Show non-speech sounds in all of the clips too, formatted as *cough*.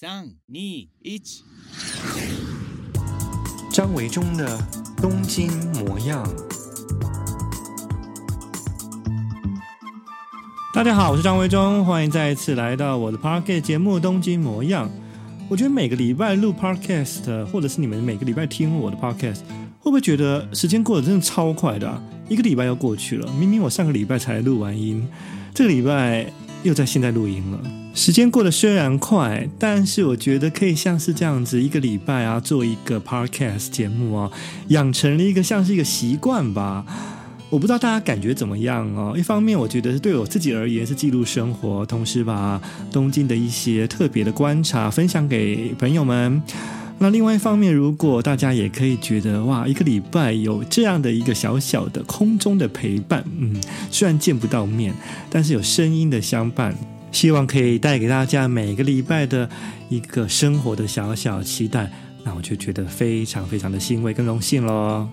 三、二、一，张维忠的东京模样。大家好，我是张维忠，欢迎再一次来到我的 Podcast 节目《东京模样》。我觉得每个礼拜录 Podcast，或者是你们每个礼拜听我的 Podcast，会不会觉得时间过得真的超快的啊？一个礼拜要过去了，明明我上个礼拜才录完音，这个礼拜。又在现在录音了，时间过得虽然快，但是我觉得可以像是这样子，一个礼拜啊，做一个 podcast 节目啊，养成了一个像是一个习惯吧。我不知道大家感觉怎么样哦。一方面，我觉得是对我自己而言是记录生活，同时把东京的一些特别的观察分享给朋友们。那另外一方面，如果大家也可以觉得哇，一个礼拜有这样的一个小小的空中的陪伴，嗯，虽然见不到面，但是有声音的相伴，希望可以带给大家每个礼拜的一个生活的小小期待，那我就觉得非常非常的欣慰跟荣幸喽。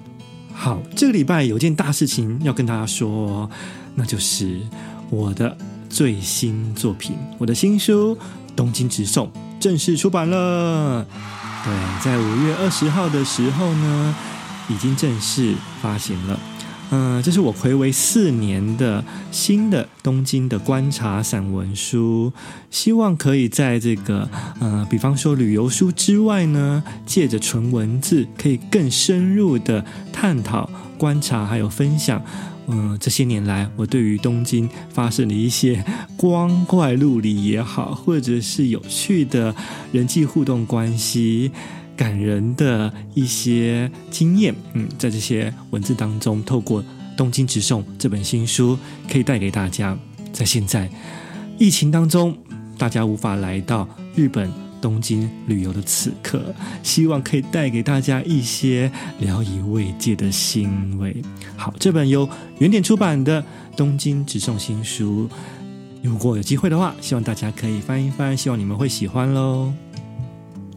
好，这个礼拜有件大事情要跟大家说，那就是我的最新作品，我的新书《东京直送》正式出版了。对，在五月二十号的时候呢，已经正式发行了。嗯、这是我睽违四年的新的东京的观察散文书，希望可以在这个呃，比方说旅游书之外呢，借着纯文字，可以更深入的探讨、观察还有分享。嗯，这些年来，我对于东京发生的一些 *laughs* 光怪陆离也好，或者是有趣的人际互动关系、感人的一些经验，嗯，在这些文字当中，透过《东京直送》这本新书，可以带给大家。在现在疫情当中，大家无法来到日本。东京旅游的此刻，希望可以带给大家一些聊以慰藉的欣慰。好，这本由原点出版的《东京直送新书》，如果有机会的话，希望大家可以翻一翻，希望你们会喜欢喽。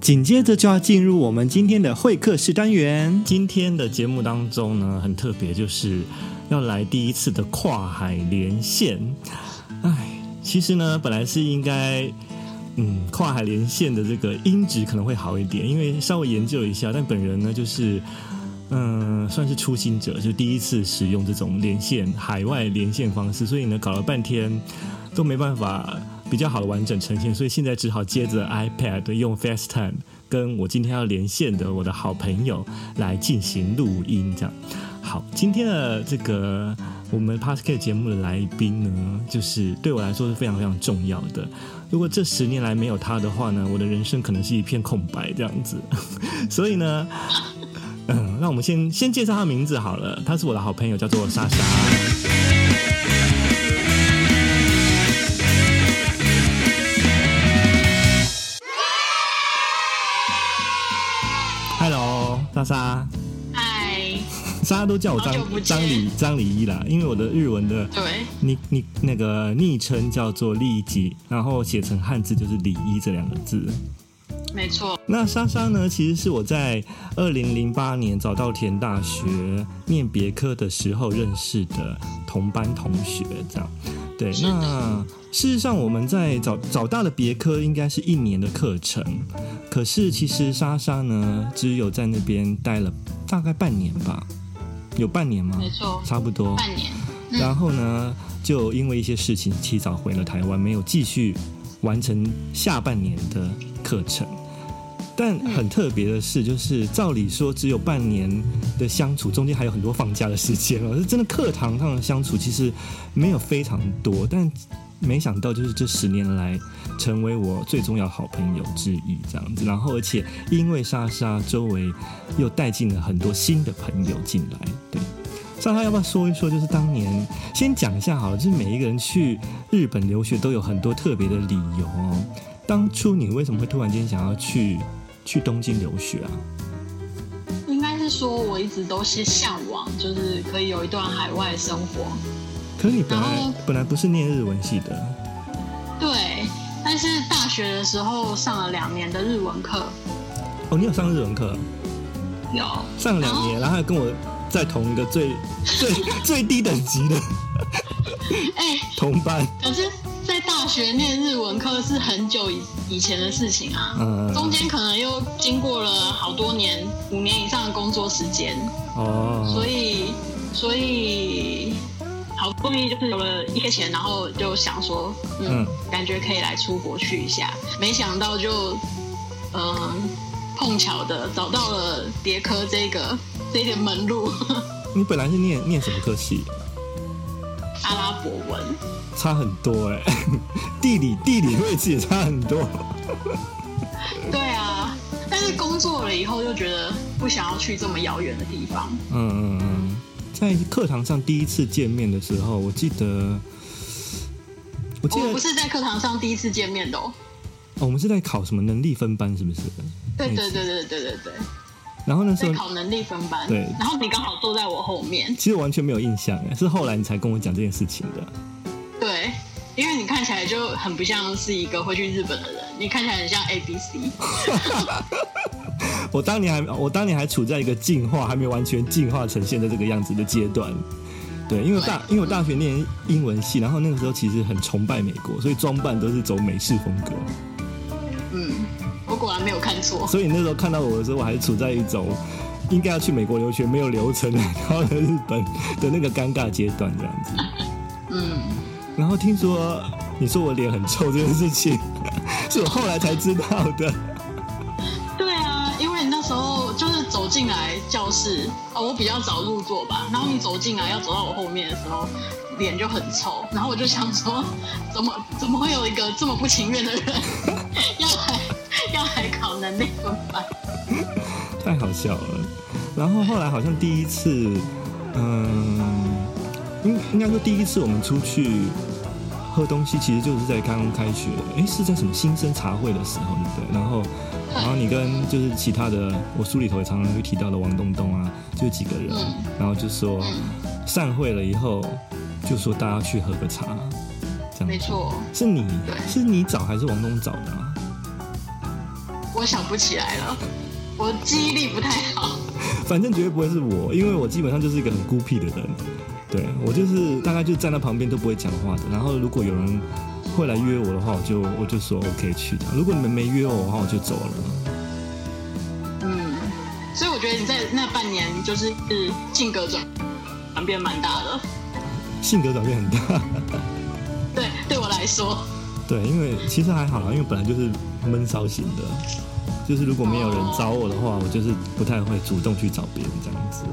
紧接着就要进入我们今天的会客室单元。今天的节目当中呢，很特别，就是要来第一次的跨海连线。哎，其实呢，本来是应该。嗯，跨海连线的这个音质可能会好一点，因为稍微研究一下。但本人呢，就是嗯、算是初心者，就第一次使用这种连线海外连线方式，所以呢，搞了半天都没办法比较好的完整呈现，所以现在只好接着 iPad 用 FaceTime 跟我今天要连线的我的好朋友来进行录音，这样。好，今天的这个我们 Podcast 节目的来宾呢，就是对我来说是非常非常重要的。如果这十年来没有他的话呢，我的人生可能是一片空白这样子。*laughs* 所以呢，嗯，那我们先先介绍他的名字好了。他是我的好朋友，叫做莎莎。Hello，莎莎。都叫我张张李张李一啦，因为我的日文的对，你你那个昵称叫做丽吉，然后写成汉字就是李一这两个字，没错。那莎莎呢，其实是我在二零零八年早稻田大学念别科的时候认识的同班同学，这样。对，那事实上我们在早早大的别科应该是一年的课程，可是其实莎莎呢，只有在那边待了大概半年吧。有半年吗？没错，差不多半年。嗯。然后呢，就因为一些事情提早回了台湾，没有继续完成下半年的课程。但很特别的是，就是照理说只有半年的相处，中间还有很多放假的时间哦。是真的课堂上的相处其实没有非常多，但。没想到，就是这十年来成为我最重要好朋友之一，这样子。然后，而且因为莎莎周围又带进了很多新的朋友进来。对，莎莎要不要说一说？就是当年先讲一下好了，就是每一个人去日本留学都有很多特别的理由哦。当初你为什么会突然间想要去去东京留学啊？应该是说我一直都是向往，就是可以有一段海外生活。可是你本来本来不是念日文系的，对，但是大学的时候上了两年的日文课。哦，你有上日文课？有上了两年，然后还跟我在同一个最 *laughs* 最最低等级的，*laughs* 哎，同班。可是在大学念日文课是很久以以前的事情啊，嗯，中间可能又经过了好多年，五年以上的工作时间，哦，所以所以好不容易就是有了一些钱，然后就想说，嗯，嗯感觉可以来出国去一下，没想到就嗯、呃、碰巧的找到了叠科这个 *laughs* 这个门路。*laughs* 你本来是念念什么科系？阿拉伯文。差很多哎、欸，*laughs* 地理地理位置也差很多。对啊，但是工作了以后就觉得不想要去这么遥远的地方。嗯嗯嗯，在课堂上第一次见面的时候，我记得，我记得我不是在课堂上第一次见面的哦。哦，我们是在考什么能力分班，是不是？对对对对对对对。然后那时候考能力分班，对，然后你刚好坐在我后面。其实完全没有印象哎，是后来你才跟我讲这件事情的。对，因为你看起来就很不像是一个会去日本的人，你看起来很像 A B C。*laughs* *laughs* 我当年还我当年还处在一个进化还没有完全进化成现在这个样子的阶段。对，因为大因为我大学念英文系，然后那个时候其实很崇拜美国，所以装扮都是走美式风格。嗯，我果然没有看错。所以那时候看到我的时候，我还是处在一种应该要去美国留学没有流程，然后日本的那个尴尬阶段这样子。嗯。然后听说你说我脸很臭这件事情，*laughs* 是我后来才知道的。进来教室，哦，我比较早入座吧。然后你走进来要走到我后面的时候，脸就很臭。然后我就想说，怎么怎么会有一个这么不情愿的人 *laughs* 要来要来考能力分班？太好笑了。然后后来好像第一次，嗯。应应该说，第一次我们出去喝东西，其实就是在刚刚开学，哎，是在什么新生茶会的时候，对不对？然后，然后你跟就是其他的，我书里头也常常会提到的王东东啊，就几个人，然后就说散会了以后，就说大家去喝个茶，这样。没错，是你，是你找还是王东找的啊？我想不起来了，我记忆力不太好。*laughs* 反正绝对不会是我，因为我基本上就是一个很孤僻的人。对，我就是大概就站在旁边都不会讲话的。然后如果有人会来约我的话，我就我就说 OK 去的。如果你们没约我的话，我就走了。嗯，所以我觉得你在那半年就是性格转转变蛮大的。性格转变很大。对，对我来说。对，因为其实还好啦，因为本来就是闷骚型的，就是如果没有人找我的话，我就是不太会主动去找别人这样子。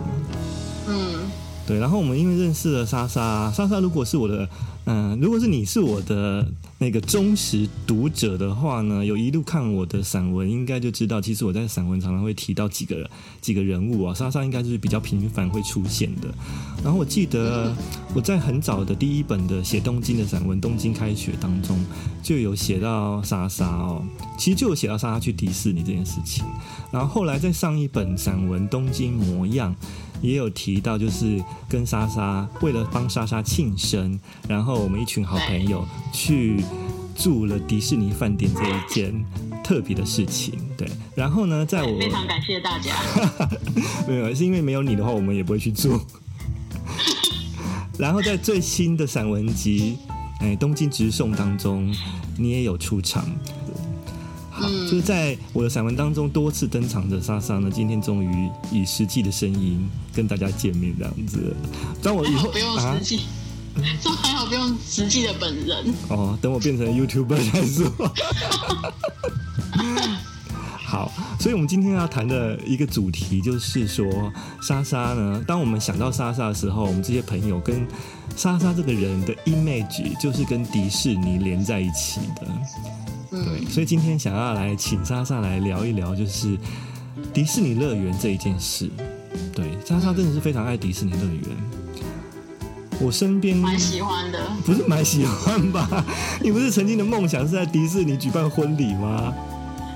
嗯。对，然后我们因为认识了莎莎，莎莎如果是我的，嗯、如果是你是我的那个忠实读者的话呢，有一路看我的散文，应该就知道，其实我在散文常常会提到几个几个人物啊，莎莎应该就是比较频繁会出现的。然后我记得我在很早的第一本的写东京的散文《东京开学》当中，就有写到莎莎哦，其实就有写到莎莎去迪士尼这件事情。然后后来在上一本散文《东京模样》。也有提到，就是跟莎莎为了帮莎莎庆生，然后我们一群好朋友去住了迪士尼饭店这一件特别的事情。对，然后呢，在我非常感谢大家。*laughs* 没有，是因为没有你的话，我们也不会去住。*laughs* 然后在最新的散文集《哎东京直送》当中，你也有出场。好，就是在我的散文当中多次登场的莎莎呢，今天终于以实际的声音跟大家见面，这样子。当我以后不用实际，这、啊、还好不用实际的本人。哦，等我变成 YouTuber 再说。*laughs* 好，所以我们今天要谈的一个主题就是说，莎莎呢，当我们想到莎莎的时候，我们这些朋友跟莎莎这个人的 image 就是跟迪士尼连在一起的。对，所以今天想要来请莎莎来聊一聊，就是迪士尼乐园这一件事。对，莎莎真的是非常爱迪士尼乐园。我身边蛮喜欢的，不是蛮喜欢吧？*laughs* 你不是曾经的梦想是在迪士尼举办婚礼吗？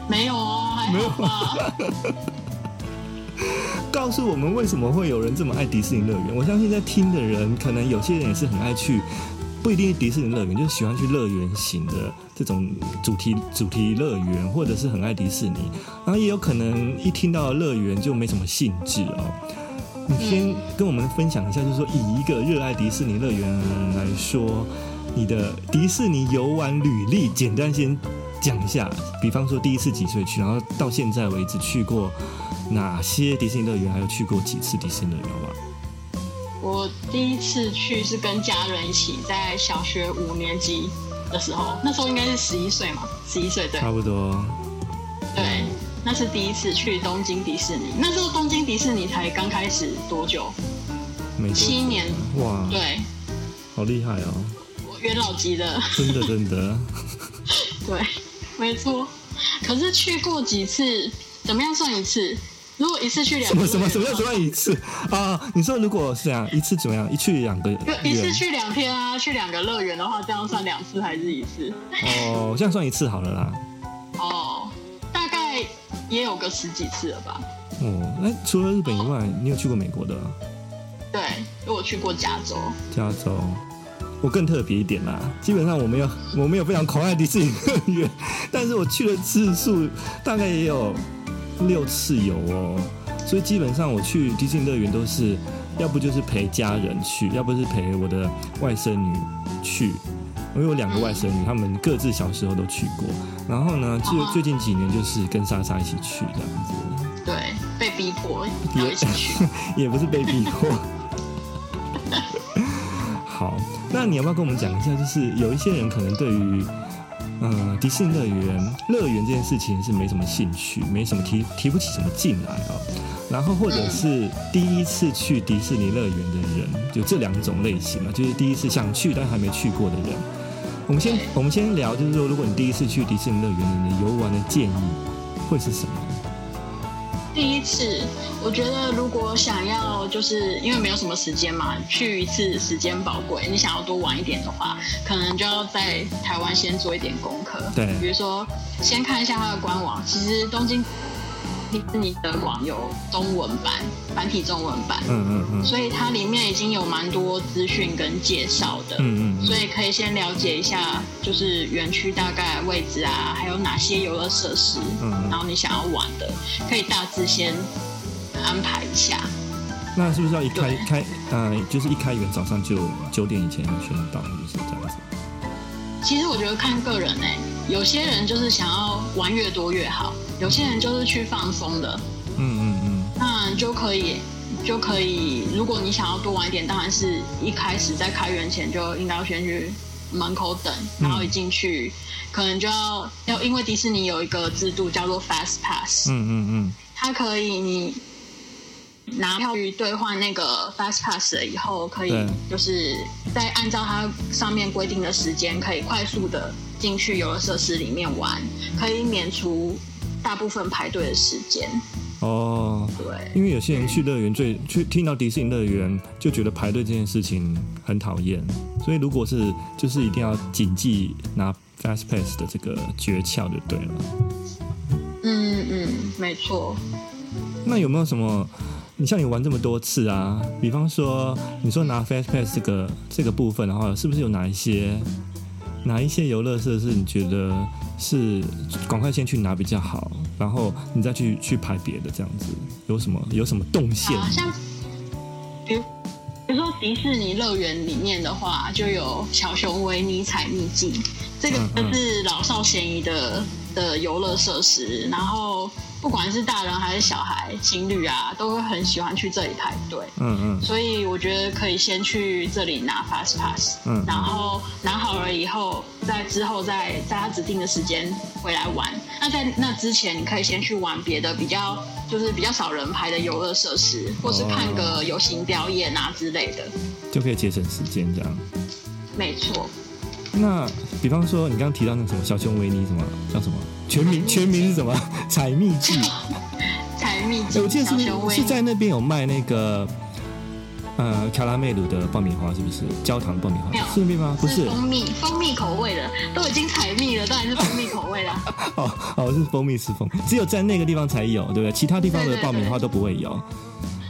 没有啊，没有吧。*laughs* 告诉我们为什么会有人这么爱迪士尼乐园？我相信在听的人，可能有些人也是很爱去。不一定是迪士尼乐园，就是喜欢去乐园型的这种主题主题乐园，或者是很爱迪士尼，然后也有可能一听到乐园就没什么兴致哦。你先跟我们分享一下，就是说以一个热爱迪士尼乐园的人来说，你的迪士尼游玩履历简单先讲一下，比方说第一次几岁去，然后到现在为止去过哪些迪士尼乐园，还有去过几次迪士尼乐园，好吧？我第一次去是跟家人一起，在小学五年级的时候，那时候应该是十一岁嘛，十一岁对，差不多。对，那是第一次去东京迪士尼，那时候东京迪士尼才刚开始多久？没七年。哇，对，好厉害哦！我元老级的，真的真的。*laughs* 对，没错。可是去过几次，怎么样算一次？如果一次去两什么什么什么叫算一次啊？你说如果是这样，一次怎么样？一去两个，一次去两天啊，去两个乐园的话，这样算两次还是一次？哦，这样算一次好了啦。哦，大概也有个十几次了吧。哦，那除了日本以外，哦、你有去过美国的？对，我去过加州。加州。我更特别一点啦，基本上我没有我没有非常狂爱迪士尼乐园，但是我去的次数大概也有六次有哦，所以基本上我去迪士尼乐园都是要不就是陪家人去，要不是陪我的外甥女去，我有两个外甥女，他们各自小时候都去过，然后呢，就最近几年就是跟莎莎一起去这样子，对，被逼迫也去，*laughs* 也不是被逼迫。*laughs* 好，那你要不要跟我们讲一下？就是有一些人可能对于，呃，迪士尼乐园乐园这件事情是没什么兴趣，没什么提提不起什么劲来啊、哦。然后或者是第一次去迪士尼乐园的人，就这两种类型嘛，就是第一次想去但还没去过的人。我们先我们先聊，就是说，如果你第一次去迪士尼乐园，你的游玩的建议会是什么？第一次，我觉得如果想要，就是因为没有什么时间嘛，去一次时间宝贵，你想要多玩一点的话，可能就要在台湾先做一点功课。对，比如说先看一下它的官网，其实东京。迪士尼的网有中文版，繁体中文版，嗯嗯嗯，所以它里面已经有蛮多资讯跟介绍的，嗯嗯，所以可以先了解一下，就是园区大概位置啊，还有哪些游乐设施，嗯，然后你想要玩的，可以大致先安排一下。那是不是要一开开，呃，就是一开园早上就九点以前就全到，就是这样子？其实我觉得看个人欸，有些人就是想要玩越多越好。有些人就是去放松的，嗯嗯嗯，那就可以就可以。如果你想要多玩一点，当然是一开始在开园前就应该要先去门口等，然后一进去，可能就要要，因为迪士尼有一个制度叫做 Fast Pass，嗯嗯嗯，它可以你拿票去兑换那个 Fast Pass 了以后，可以就是在按照它上面规定的时间，可以快速的进去游乐设施里面玩，可以免除。大部分排队的时间哦，对，因为有些人去乐园最去听到迪士尼乐园就觉得排队这件事情很讨厌，所以如果是就是一定要谨记拿 Fast Pass 的这个诀窍就对了。嗯嗯，没错。那有没有什么？你像你玩这么多次啊，比方说你说拿 Fast Pass 这个这个部分的话，是不是有哪一些哪一些游乐设施你觉得？是赶快先去拿比较好，然后你再去去排别的这样子，有什么有什么动线？啊，像比如比如说迪士尼乐园里面的话，就有小熊维尼采秘境，这个是老少咸宜的的游乐设施，然后。不管是大人还是小孩、情侣啊，都会很喜欢去这里排队。嗯嗯。所以我觉得可以先去这里拿 Fast Pass。嗯。然后拿好了以后，在之后再在他指定的时间回来玩。那在那之前，你可以先去玩别的比较就是比较少人排的游乐设施，或是看个游行表演啊之类的，就可以节省时间这样。没错。那比方说，你刚刚提到那个什么小熊维尼什么叫什么？全名全名是什么？*laughs* 采蜜记。采蜜记。我记得是不是是在那边有卖那个呃卡拉梅鲁的爆米花？是不是焦糖爆米花？是那边吗？不是，是蜂蜜蜂蜜口味的，都已经采蜜了，当然是蜂蜜口味啦。*laughs* 哦哦，是蜂蜜是蜂蜜，只有在那个地方才有，对不对？其他地方的爆米花都不会有。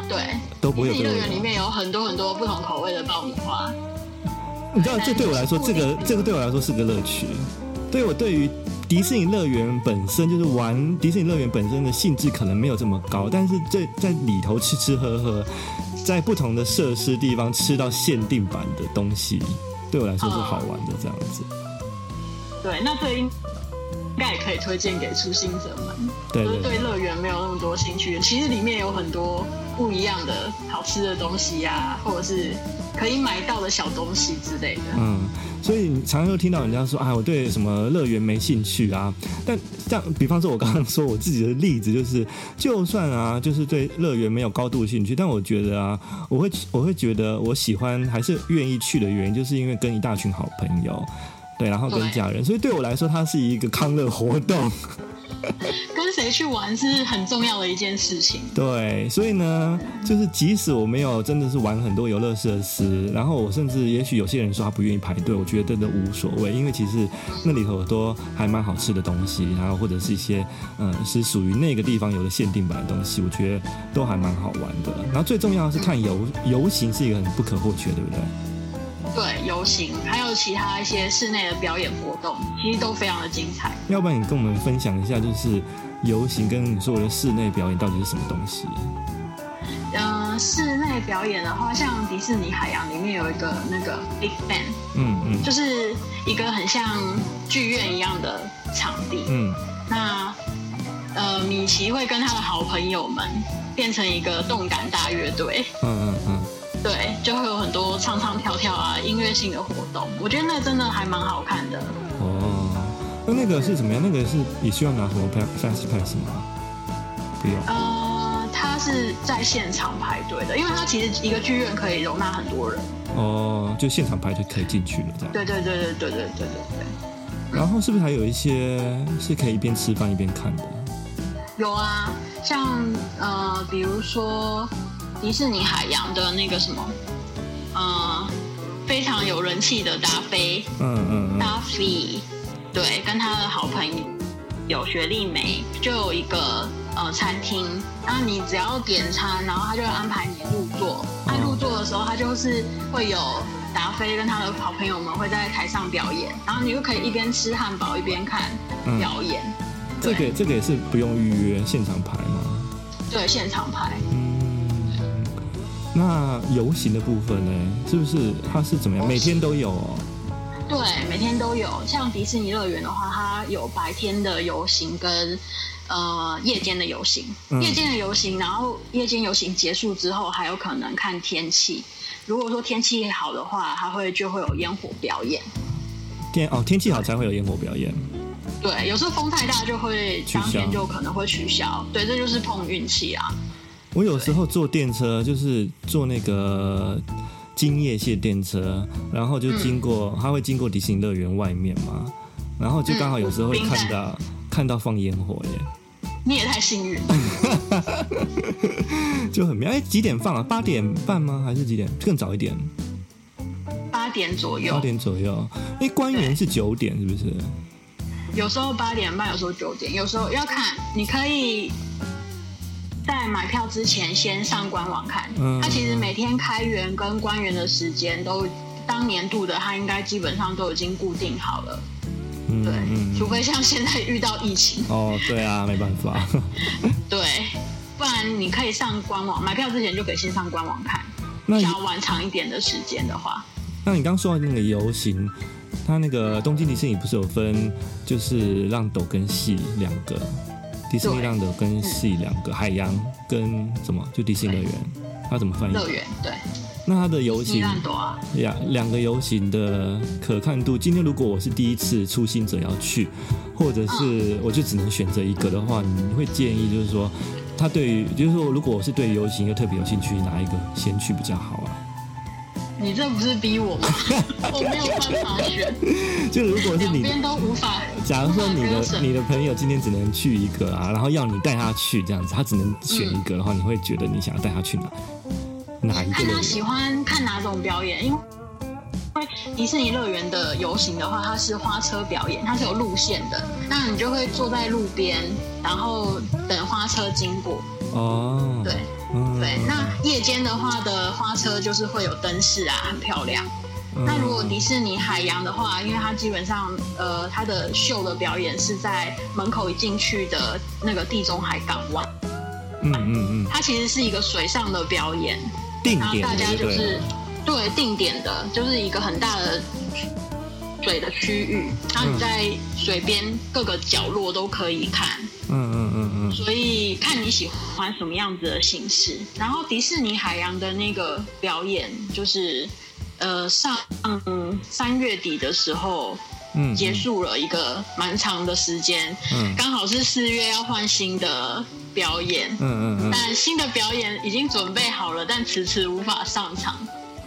对，都不会有。乐园里面有很多很多不同口味的爆米花。你知道，这对我来说，这个这个对我来说是个乐趣。对我对于迪士尼乐园本身，就是玩迪士尼乐园本身的兴致可能没有这么高，但是在在里头吃吃喝喝，在不同的设施地方吃到限定版的东西，对我来说是好玩的这样子。对，那对应该也可以推荐给初心者们，对，就是对乐园没有那么多兴趣，其实里面有很多不一样的好吃的东西呀、啊，或者是可以买到的小东西之类的。嗯，所以你常常又听到人家说啊，我对什么乐园没兴趣啊。但像比方说，我刚刚说我自己的例子，就是就算啊，就是对乐园没有高度兴趣，但我觉得啊，我会我会觉得我喜欢还是愿意去的原因，就是因为跟一大群好朋友。对，然后跟家人，所以对我来说，它是一个康乐活动。*laughs* 跟谁去玩是很重要的一件事情。对，所以呢，就是即使我没有真的是玩很多游乐设施，然后我甚至也许有些人说他不愿意排队，我觉得真的无所谓，因为其实那里头有多还蛮好吃的东西，然后或者是一些嗯是属于那个地方有的限定版的东西，我觉得都还蛮好玩的。然后最重要的是看游游行是一个很不可或缺，对不对？对，游行还有其他一些室内的表演活动，其实都非常的精彩。要不然你跟我们分享一下，就是游行跟你说的室内表演到底是什么东西？嗯、呃，室内表演的话，像迪士尼海洋里面有一个那个 Big Band，嗯嗯，就是一个很像剧院一样的场地。嗯，那呃，米奇会跟他的好朋友们变成一个动感大乐队。嗯嗯嗯。对，就会有很多唱唱跳跳啊，音乐性的活动。我觉得那真的还蛮好看的。哦，那那个是怎么样？那个是你需要拿什么 Fast Pass 吗？不用。呃，他是在现场排队的，因为他其实一个剧院可以容纳很多人。哦，就现场排队可以进去了，这样。对对对对对对对对对。然后是不是还有一些是可以一边吃饭一边看的？有啊，像呃，比如说。迪士尼海洋的那个什么，呃，非常有人气的达菲，嗯嗯，嗯达菲，对，跟他的好朋友有雪莉梅，就有一个呃餐厅，那你只要点餐，然后他就会安排你入座。他入座的时候，他就是会有达菲跟他的好朋友们会在台上表演，然后你就可以一边吃汉堡一边看表演。嗯、这个这个也是不用预约，现场排吗？对，现场排。那游行的部分呢？是不是它是怎么样？每天都有哦。对，每天都有。像迪士尼乐园的话，它有白天的游行跟呃夜间的游行。嗯、夜间的游行，然后夜间游行结束之后，还有可能看天气。如果说天气好的话，它会就会有烟火表演。天哦，天气好才会有烟火表演。对，有时候风太大就会当天就可能会取消。对，这就是碰运气啊。我有时候坐电车，就是坐那个金叶线电车，然后就经过，它会经过迪士尼乐园外面嘛，然后就刚好有时候会看到看到放烟火耶。你也太幸运了，*laughs* 就很妙。哎，几点放啊？八点半吗？还是几点？更早一点？八点左右。八点左右。哎，关园是九点，是不是？有时候八点半，有时候九点，有时候要看，你可以。在买票之前，先上官网看。嗯，它其实每天开园跟关园的时间都当年度的，它应该基本上都已经固定好了。嗯，对，除非像现在遇到疫情。哦，对啊，没办法。*laughs* 对，不然你可以上官网买票之前就可以先上官网看。那想要玩长一点的时间的话，那你刚说的那个游行，它那个东京迪士尼不是有分，就是浪斗跟戏两个？迪士尼浪的跟 C 两个，海洋跟什么？就迪士尼乐园，它怎么翻译？乐园对。那它的游行，两两个游行的可看度。今天如果我是第一次初心者要去，或者是我就只能选择一个的话，你会建议就是说，他对于就是说，如果我是对游行又特别有兴趣，哪一个先去比较好啊？你这不是逼我吗？*laughs* 我没有办法选。*laughs* 就如果是你，两边都无法。假如说你的你的朋友今天只能去一个啊，然后要你带他去这样子，他只能选一个的话，你会觉得你想要带他去哪？哪一个？看他喜欢看哪种表演，因为迪士尼乐园的游行的话，它是花车表演，它是有路线的，那你就会坐在路边，然后等花车经过。哦，对。嗯、对，那夜间的话的花车就是会有灯饰啊，很漂亮。嗯、那如果迪士尼海洋的话，因为它基本上呃，它的秀的表演是在门口一进去的那个地中海港湾。嗯嗯嗯。它其实是一个水上的表演，定点然后大家就是对，对，定点的，就是一个很大的水的区域，然后你在水边各个角落都可以看。嗯嗯所以看你喜欢什么样子的形式。然后迪士尼海洋的那个表演，就是呃上嗯三月底的时候。嗯，结束了一个蛮长的时间，嗯，刚好是四月要换新的表演，嗯嗯嗯，但新的表演已经准备好了，但迟迟无法上场，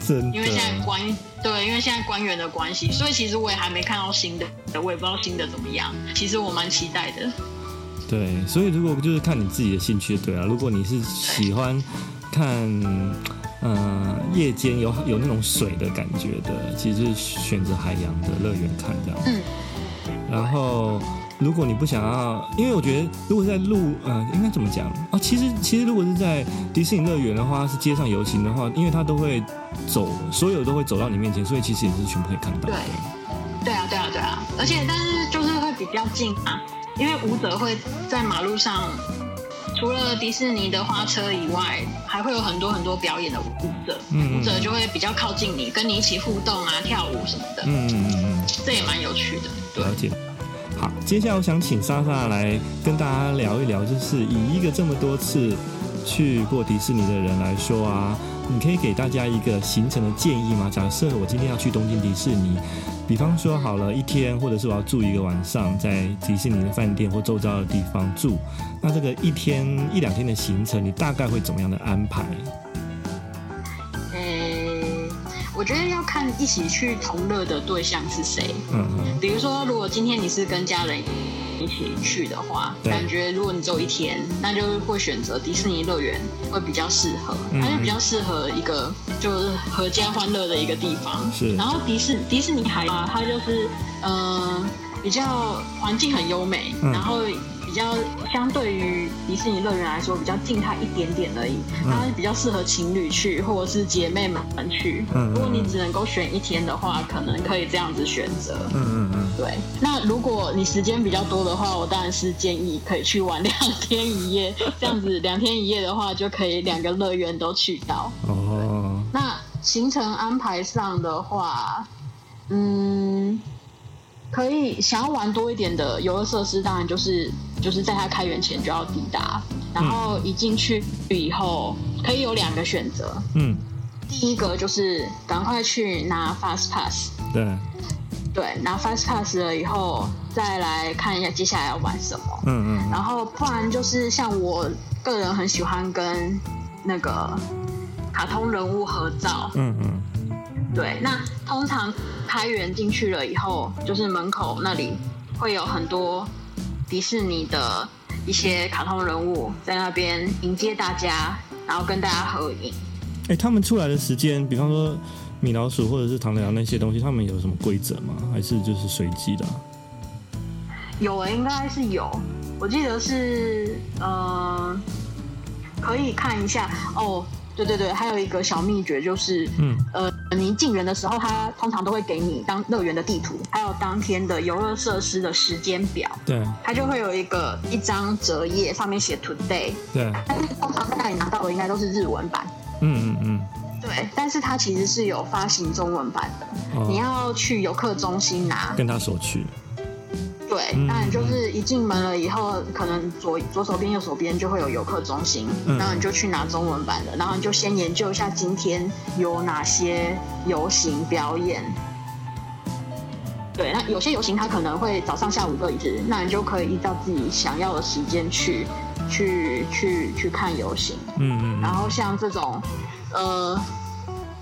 真的，因为现在官对，因为现在官员的关系，所以其实我也还没看到新的，我也不知道新的怎么样，其实我蛮期待的。对，所以如果就是看你自己的兴趣，对啊，如果你是喜欢看。呃，夜间有有那种水的感觉的，其实就是选择海洋的乐园看这样。嗯。然后，如果你不想要，因为我觉得如果在路，呃，应该怎么讲啊？其实其实如果是在迪士尼乐园的话，是街上游行的话，因为它都会走，所有都会走到你面前，所以其实也是全部可以看到。对。对啊，对啊，对啊。而且，但是就是会比较近啊，因为舞者会在马路上。除了迪士尼的花车以外，还会有很多很多表演的舞者，嗯、舞者就会比较靠近你，跟你一起互动啊，跳舞什么的。嗯嗯嗯，这也蛮有趣的。对，了解。好，接下来我想请莎莎来跟大家聊一聊，就是以一个这么多次去过迪士尼的人来说啊，你可以给大家一个行程的建议吗？假设我今天要去东京迪士尼。比方说好了，一天或者是我要住一个晚上，在迪士尼的饭店或周遭的地方住，那这个一天一两天的行程，你大概会怎么样的安排？欸，我觉得要看一起去同乐的对象是谁。嗯嗯。比如说，如果今天你是跟家人。一起去的话，感觉如果你只有一天，那就会选择迪士尼乐园会比较适合，它就比较适合一个就是合家欢乐的一个地方。是，然后迪士迪士尼海啊，它就是嗯、呃、比较环境很优美，然后。比较相对于迪士尼乐园来说，比较静态一点点而已。它比较适合情侣去，或者是姐妹们去。如果你只能够选一天的话，可能可以这样子选择。嗯嗯嗯。对。那如果你时间比较多的话，我当然是建议可以去玩两天一夜。这样子两天一夜的话，就可以两个乐园都去到。哦。那行程安排上的话，嗯。可以想要玩多一点的游乐设施，当然就是就是在它开园前就要抵达，然后一进去以后可以有两个选择。嗯，第一个就是赶快去拿 Fast Pass。对，对，拿 Fast Pass 了以后再来看一下接下来要玩什么。嗯嗯。然后不然就是像我个人很喜欢跟那个卡通人物合照。嗯嗯。对，那通常开园进去了以后，就是门口那里会有很多迪士尼的一些卡通人物在那边迎接大家，然后跟大家合影。哎，他们出来的时间，比方说米老鼠或者是唐老鸭那些东西，他们有什么规则吗？还是就是随机的啊？有啊，应该是有。我记得是呃，可以看一下哦。对对对，还有一个小秘诀就是，嗯，呃，你进园的时候，他通常都会给你当乐园的地图，还有当天的游乐设施的时间表。对，它就会有一个一张折页，上面写 today。对，但是通常在你拿到的应该都是日文版。嗯嗯嗯。对，但是它其实是有发行中文版的，哦，你要去游客中心拿，跟他索取。对，那你就是一进门了以后，可能左左手边、右手边就会有游客中心，然后你就去拿中文版的，然后你就先研究一下今天有哪些游行表演。对，那有些游行它可能会早上、下午各一次，那你就可以依照自己想要的时间去去去去看游行。嗯嗯。然后像这种，呃，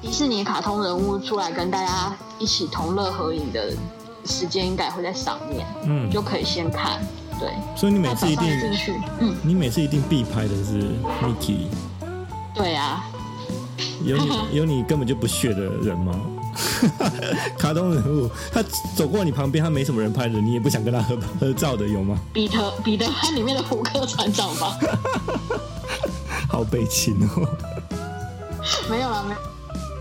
迪士尼卡通人物出来跟大家一起同乐合影的。时间应该会在上面，嗯，就可以先看，对。所以你每次一定嗯，你每次一定必拍的是 Mickey。对啊。有你 *laughs* 有你根本就不屑的人吗？*laughs* 卡通人物，他走过你旁边，他没什么人拍的，你也不想跟他合合照的，有吗？彼得彼得潘里面的胡克船长吧。*laughs* 好悲情哦。没有了，没有。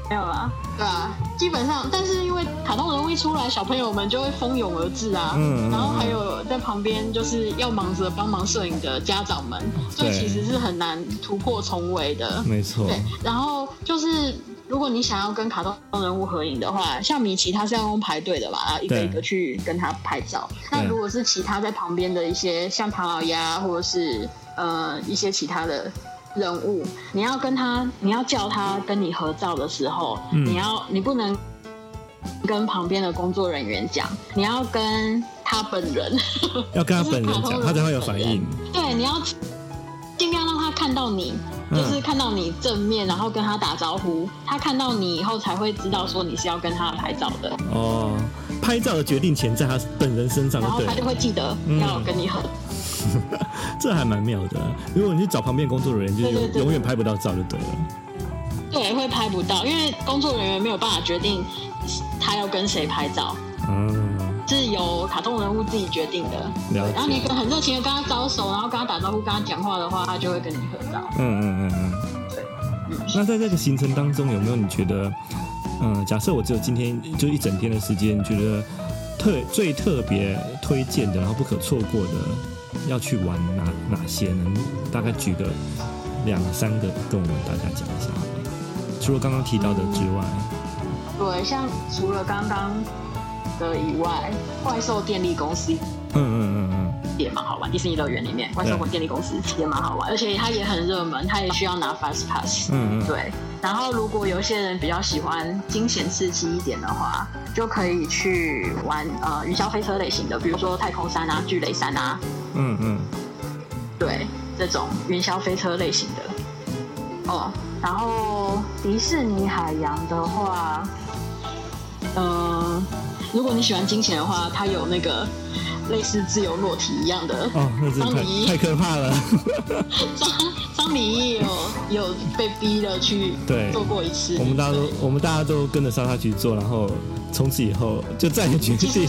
没有啦，对啊，基本上，但是因为卡通人物一出来，小朋友们就会蜂拥而至啊，嗯，然后还有在旁边就是要忙着帮忙摄影的家长们，所以其实是很难突破重围的，没错。对，然后就是如果你想要跟卡通人物合影的话，像米奇他是要用排队的嘛，然后一个一个去跟他拍照。那如果是其他在旁边的一些像唐老鸭或者是呃一些其他的人物，你要跟他，你要叫他跟你合照的时候，嗯、你要你不能跟旁边的工作人员讲，你要跟他本人，*laughs* 要跟他本人讲，他才会有反应。对，你要尽量让他看到你。就是看到你正面，然后跟他打招呼，他看到你以后才会知道说你是要跟他拍照的。哦，拍照的决定权在他本人身上，然后他就会记得要跟你合。嗯、*laughs* 这还蛮妙的。如果你去找旁边工作人员，就永永远拍不到照就对了。对，会拍不到，因为工作人员没有办法决定他要跟谁拍照。嗯。是由卡通人物自己决定的。然后你很热情的跟他招手，然后跟他打招呼，跟他讲话的话，他就会跟你合照。嗯嗯嗯嗯，对。嗯，那在这个行程当中，有没有你觉得，嗯，假设我只有今天就一整天的时间，你觉得特最特别推荐的，然后不可错过的，要去玩哪哪些呢？大概举个两三个跟我们大家讲一下。除了刚刚提到的之外，嗯、对，像除了刚刚。的以外，怪兽电力公司，嗯嗯嗯嗯，也蛮好玩。迪士尼乐园里面，怪兽电力公司也蛮好玩，而且它也很热门，它也需要拿 Fast Pass。嗯嗯，对。然后，如果有些人比较喜欢惊险刺激一点的话，就可以去玩呃云霄飞车类型的，比如说太空山啊、巨雷山啊。嗯嗯，对，这种云霄飞车类型的。哦，然后迪士尼海洋的话，嗯、呃。如果你喜欢惊险的话，它有那个类似自由落体一样的哦，那是太太可怕了。张张李毅有有被逼的去对做过一次，我们大家都我们大家都跟着莎莎去做，然后从此以后就再也绝对。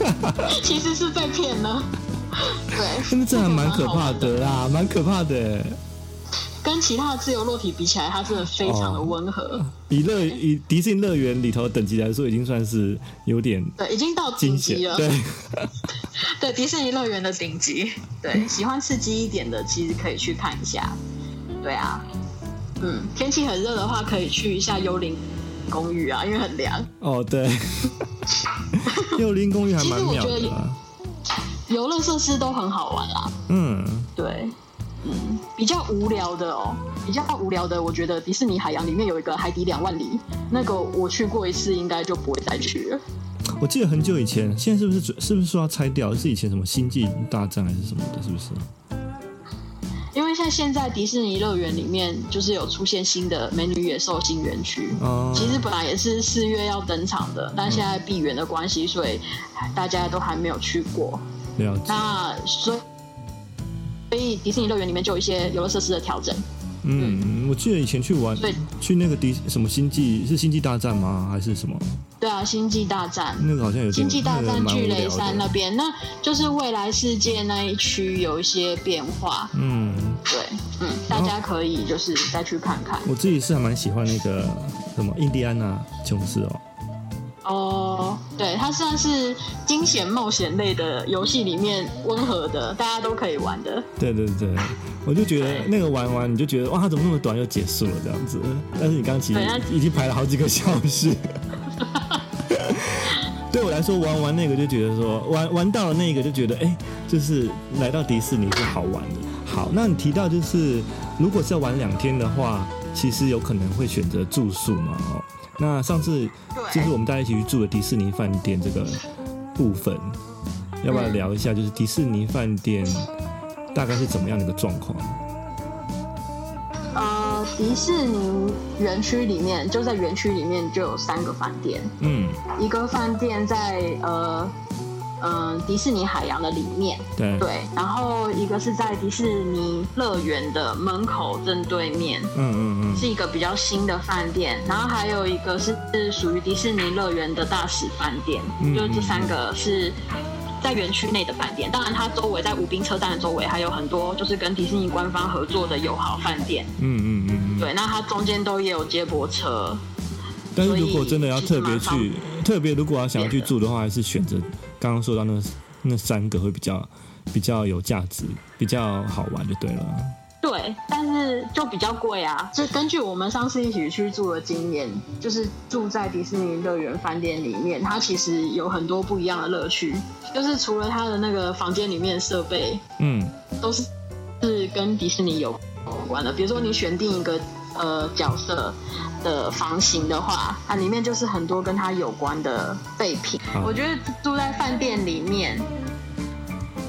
*laughs* 其实是被骗了，对，真的这还蛮可怕的啦，蛮可怕的。跟其他的自由落体比起来，它真的非常的温和。哦、以乐以迪士尼乐园里头的等级来说，已经算是有点对，已经到顶级了。对，*laughs* 对，迪士尼乐园的顶级。对，*laughs* 喜欢刺激一点的，其实可以去看一下。对啊，嗯，天气很热的话，可以去一下幽灵公寓啊，因为很凉。哦，对，*laughs* 幽灵公寓还蛮妙的。游乐设施都很好玩啦。嗯，对。嗯，比较无聊的哦，比较无聊的，我觉得迪士尼海洋里面有一个海底两万里，那个我去过一次，应该就不会再去了。我记得很久以前，现在是不是是不是说要拆掉？是以前什么星际大战还是什么的？是不是？因为像现在迪士尼乐园里面就是有出现新的美女野兽新园区，哦，其实本来也是四月要登场的，但现在闭园的关系，所以大家都还没有去过。了解。那所以。所以迪士尼乐园里面就有一些游乐设施的调整。嗯，嗯，我记得以前去玩，对，去那个迪什么星际是星际大战吗？还是什么？对啊，星际大战那个好像有星际大战巨雷山那边，那就是未来世界那一区有一些变化。嗯，对，嗯，大家可以就是再去看看。我自己是还蛮喜欢那个什么印第安纳琼斯哦。哦，对，它算是惊险冒险类的游戏里面温和的，大家都可以玩的。对对对，我就觉得那个玩完你就觉得哇，它怎么那么短又结束了这样子？但是你刚刚其实已经排了好几个小时。*laughs* 对我来说，玩完那个就觉得说玩玩到了那个就觉得哎，就是来到迪士尼是好玩的。好，那你提到就是如果是要玩两天的话，其实有可能会选择住宿嘛？哦。那上次就是我们大家一起去住的迪士尼饭店这个部分，要不要聊一下？就是迪士尼饭店大概是怎么样的一个状况？呃，迪士尼园区里面就在园区里面就有三个饭店，嗯，一个饭店在呃。嗯，迪士尼海洋的里面，对。对，然后一个是在迪士尼乐园的门口正对面，嗯嗯嗯，是一个比较新的饭店，然后还有一个是是属于迪士尼乐园的大使饭店，就是这三个是在园区内的饭店，当然它周围在武滨车站的周围还有很多就是跟迪士尼官方合作的友好饭店，嗯嗯嗯，对，那它中间都也有接驳车，但是如果真的要特别去，特别如果要想要去住的话，还是选择。刚刚说到那那三个会比较比较有价值，比较好玩就对了。对，但是就比较贵啊。就根据我们上次一起去住的经验，就是住在迪士尼乐园饭店里面，它其实有很多不一样的乐趣。就是除了它的那个房间里面的设备，嗯，都是是跟迪士尼有关的。比如说你选定一个呃角色的房型的话，它里面就是很多跟它有关的备品。我觉得住在饭店里面，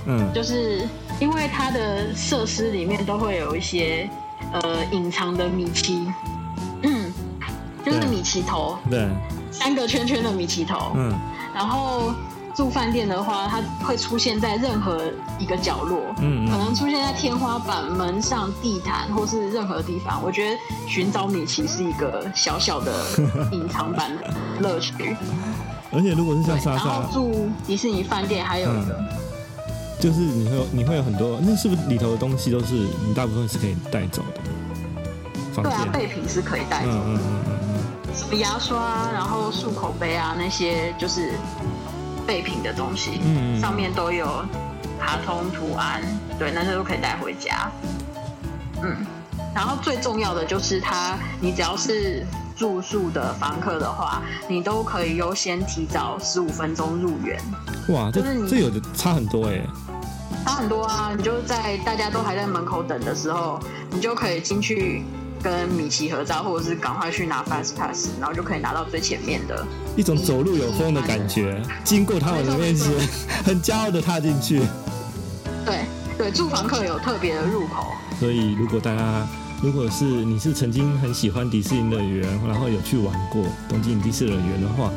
嗯，就是。因为它的设施里面都会有一些呃隐藏的米奇，嗯，就是米奇头，对，三个圈圈的米奇头，嗯，然后住饭店的话，它会出现在任何一个角落，嗯，可能出现在天花板、门上、地毯或是任何地方。我觉得寻找米奇是一个小小的 *laughs* 隐藏版的乐趣。而且如果是像莎莎，然后住迪士尼饭店还有一个。嗯就是你会有你会有很多，那是不是里头的东西都是你大部分是可以带走的？对啊，备品是可以带走的，嗯嗯嗯嗯，什么牙刷，然后漱口杯啊，那些就是备品的东西，嗯，嗯，上面都有卡通图案，对，那些都可以带回家。嗯，然后最重要的就是它，你只要是住宿的房客的话，你都可以优先提早十五分钟入园。哇，这就是你这有的差很多哎、欸。差很多啊！你就在大家都还在门口等的时候，你就可以进去跟米奇合照，或者是赶快去拿 Fast Pass，然后就可以拿到最前面的。一种走路有风的感觉，经过他们的面前，很骄傲的踏进去。*laughs* 对对，住房客有特别的入口。所以，如果大家如果是你是曾经很喜欢迪士尼乐园，然后有去玩过东京迪士尼乐园的话。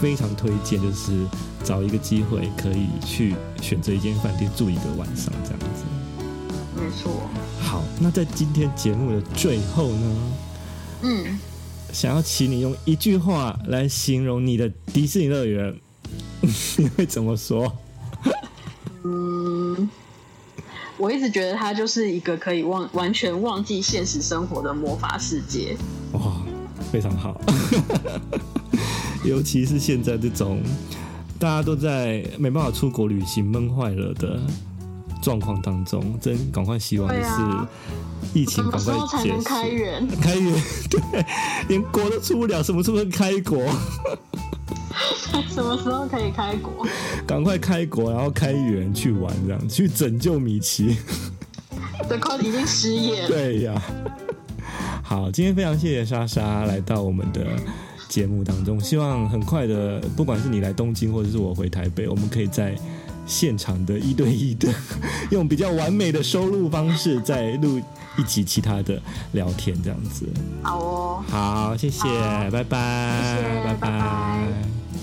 非常推荐，就是找一个机会可以去选择一间饭店住一个晚上，这样子。没错。好，那在今天节目的最后呢，嗯，想要请你用一句话来形容你的迪士尼乐园，*laughs* 你会怎么说？嗯，我一直觉得它就是一个可以忘完全忘记现实生活的魔法世界。哇，非常好。*laughs* 尤其是现在这种大家都在没办法出国旅行闷坏了的状况当中，真赶快希望的是疫情赶快结束。才能开园？开园，*laughs* 对，连国都出不了，什么时候开国？*laughs* 什么时候可以开国？赶快开国，然后开园去玩，这样去拯救米奇。这，快已经失业了。对呀。好，今天非常谢谢莎莎来到我们的。节目当中，希望很快的，不管是你来东京，或者是我回台北，我们可以在现场的一对一的，*laughs* 用比较完美的收录方式，再录一集其他的聊天，这样子。好哦，好，谢谢，拜拜，谢谢，拜拜。拜拜。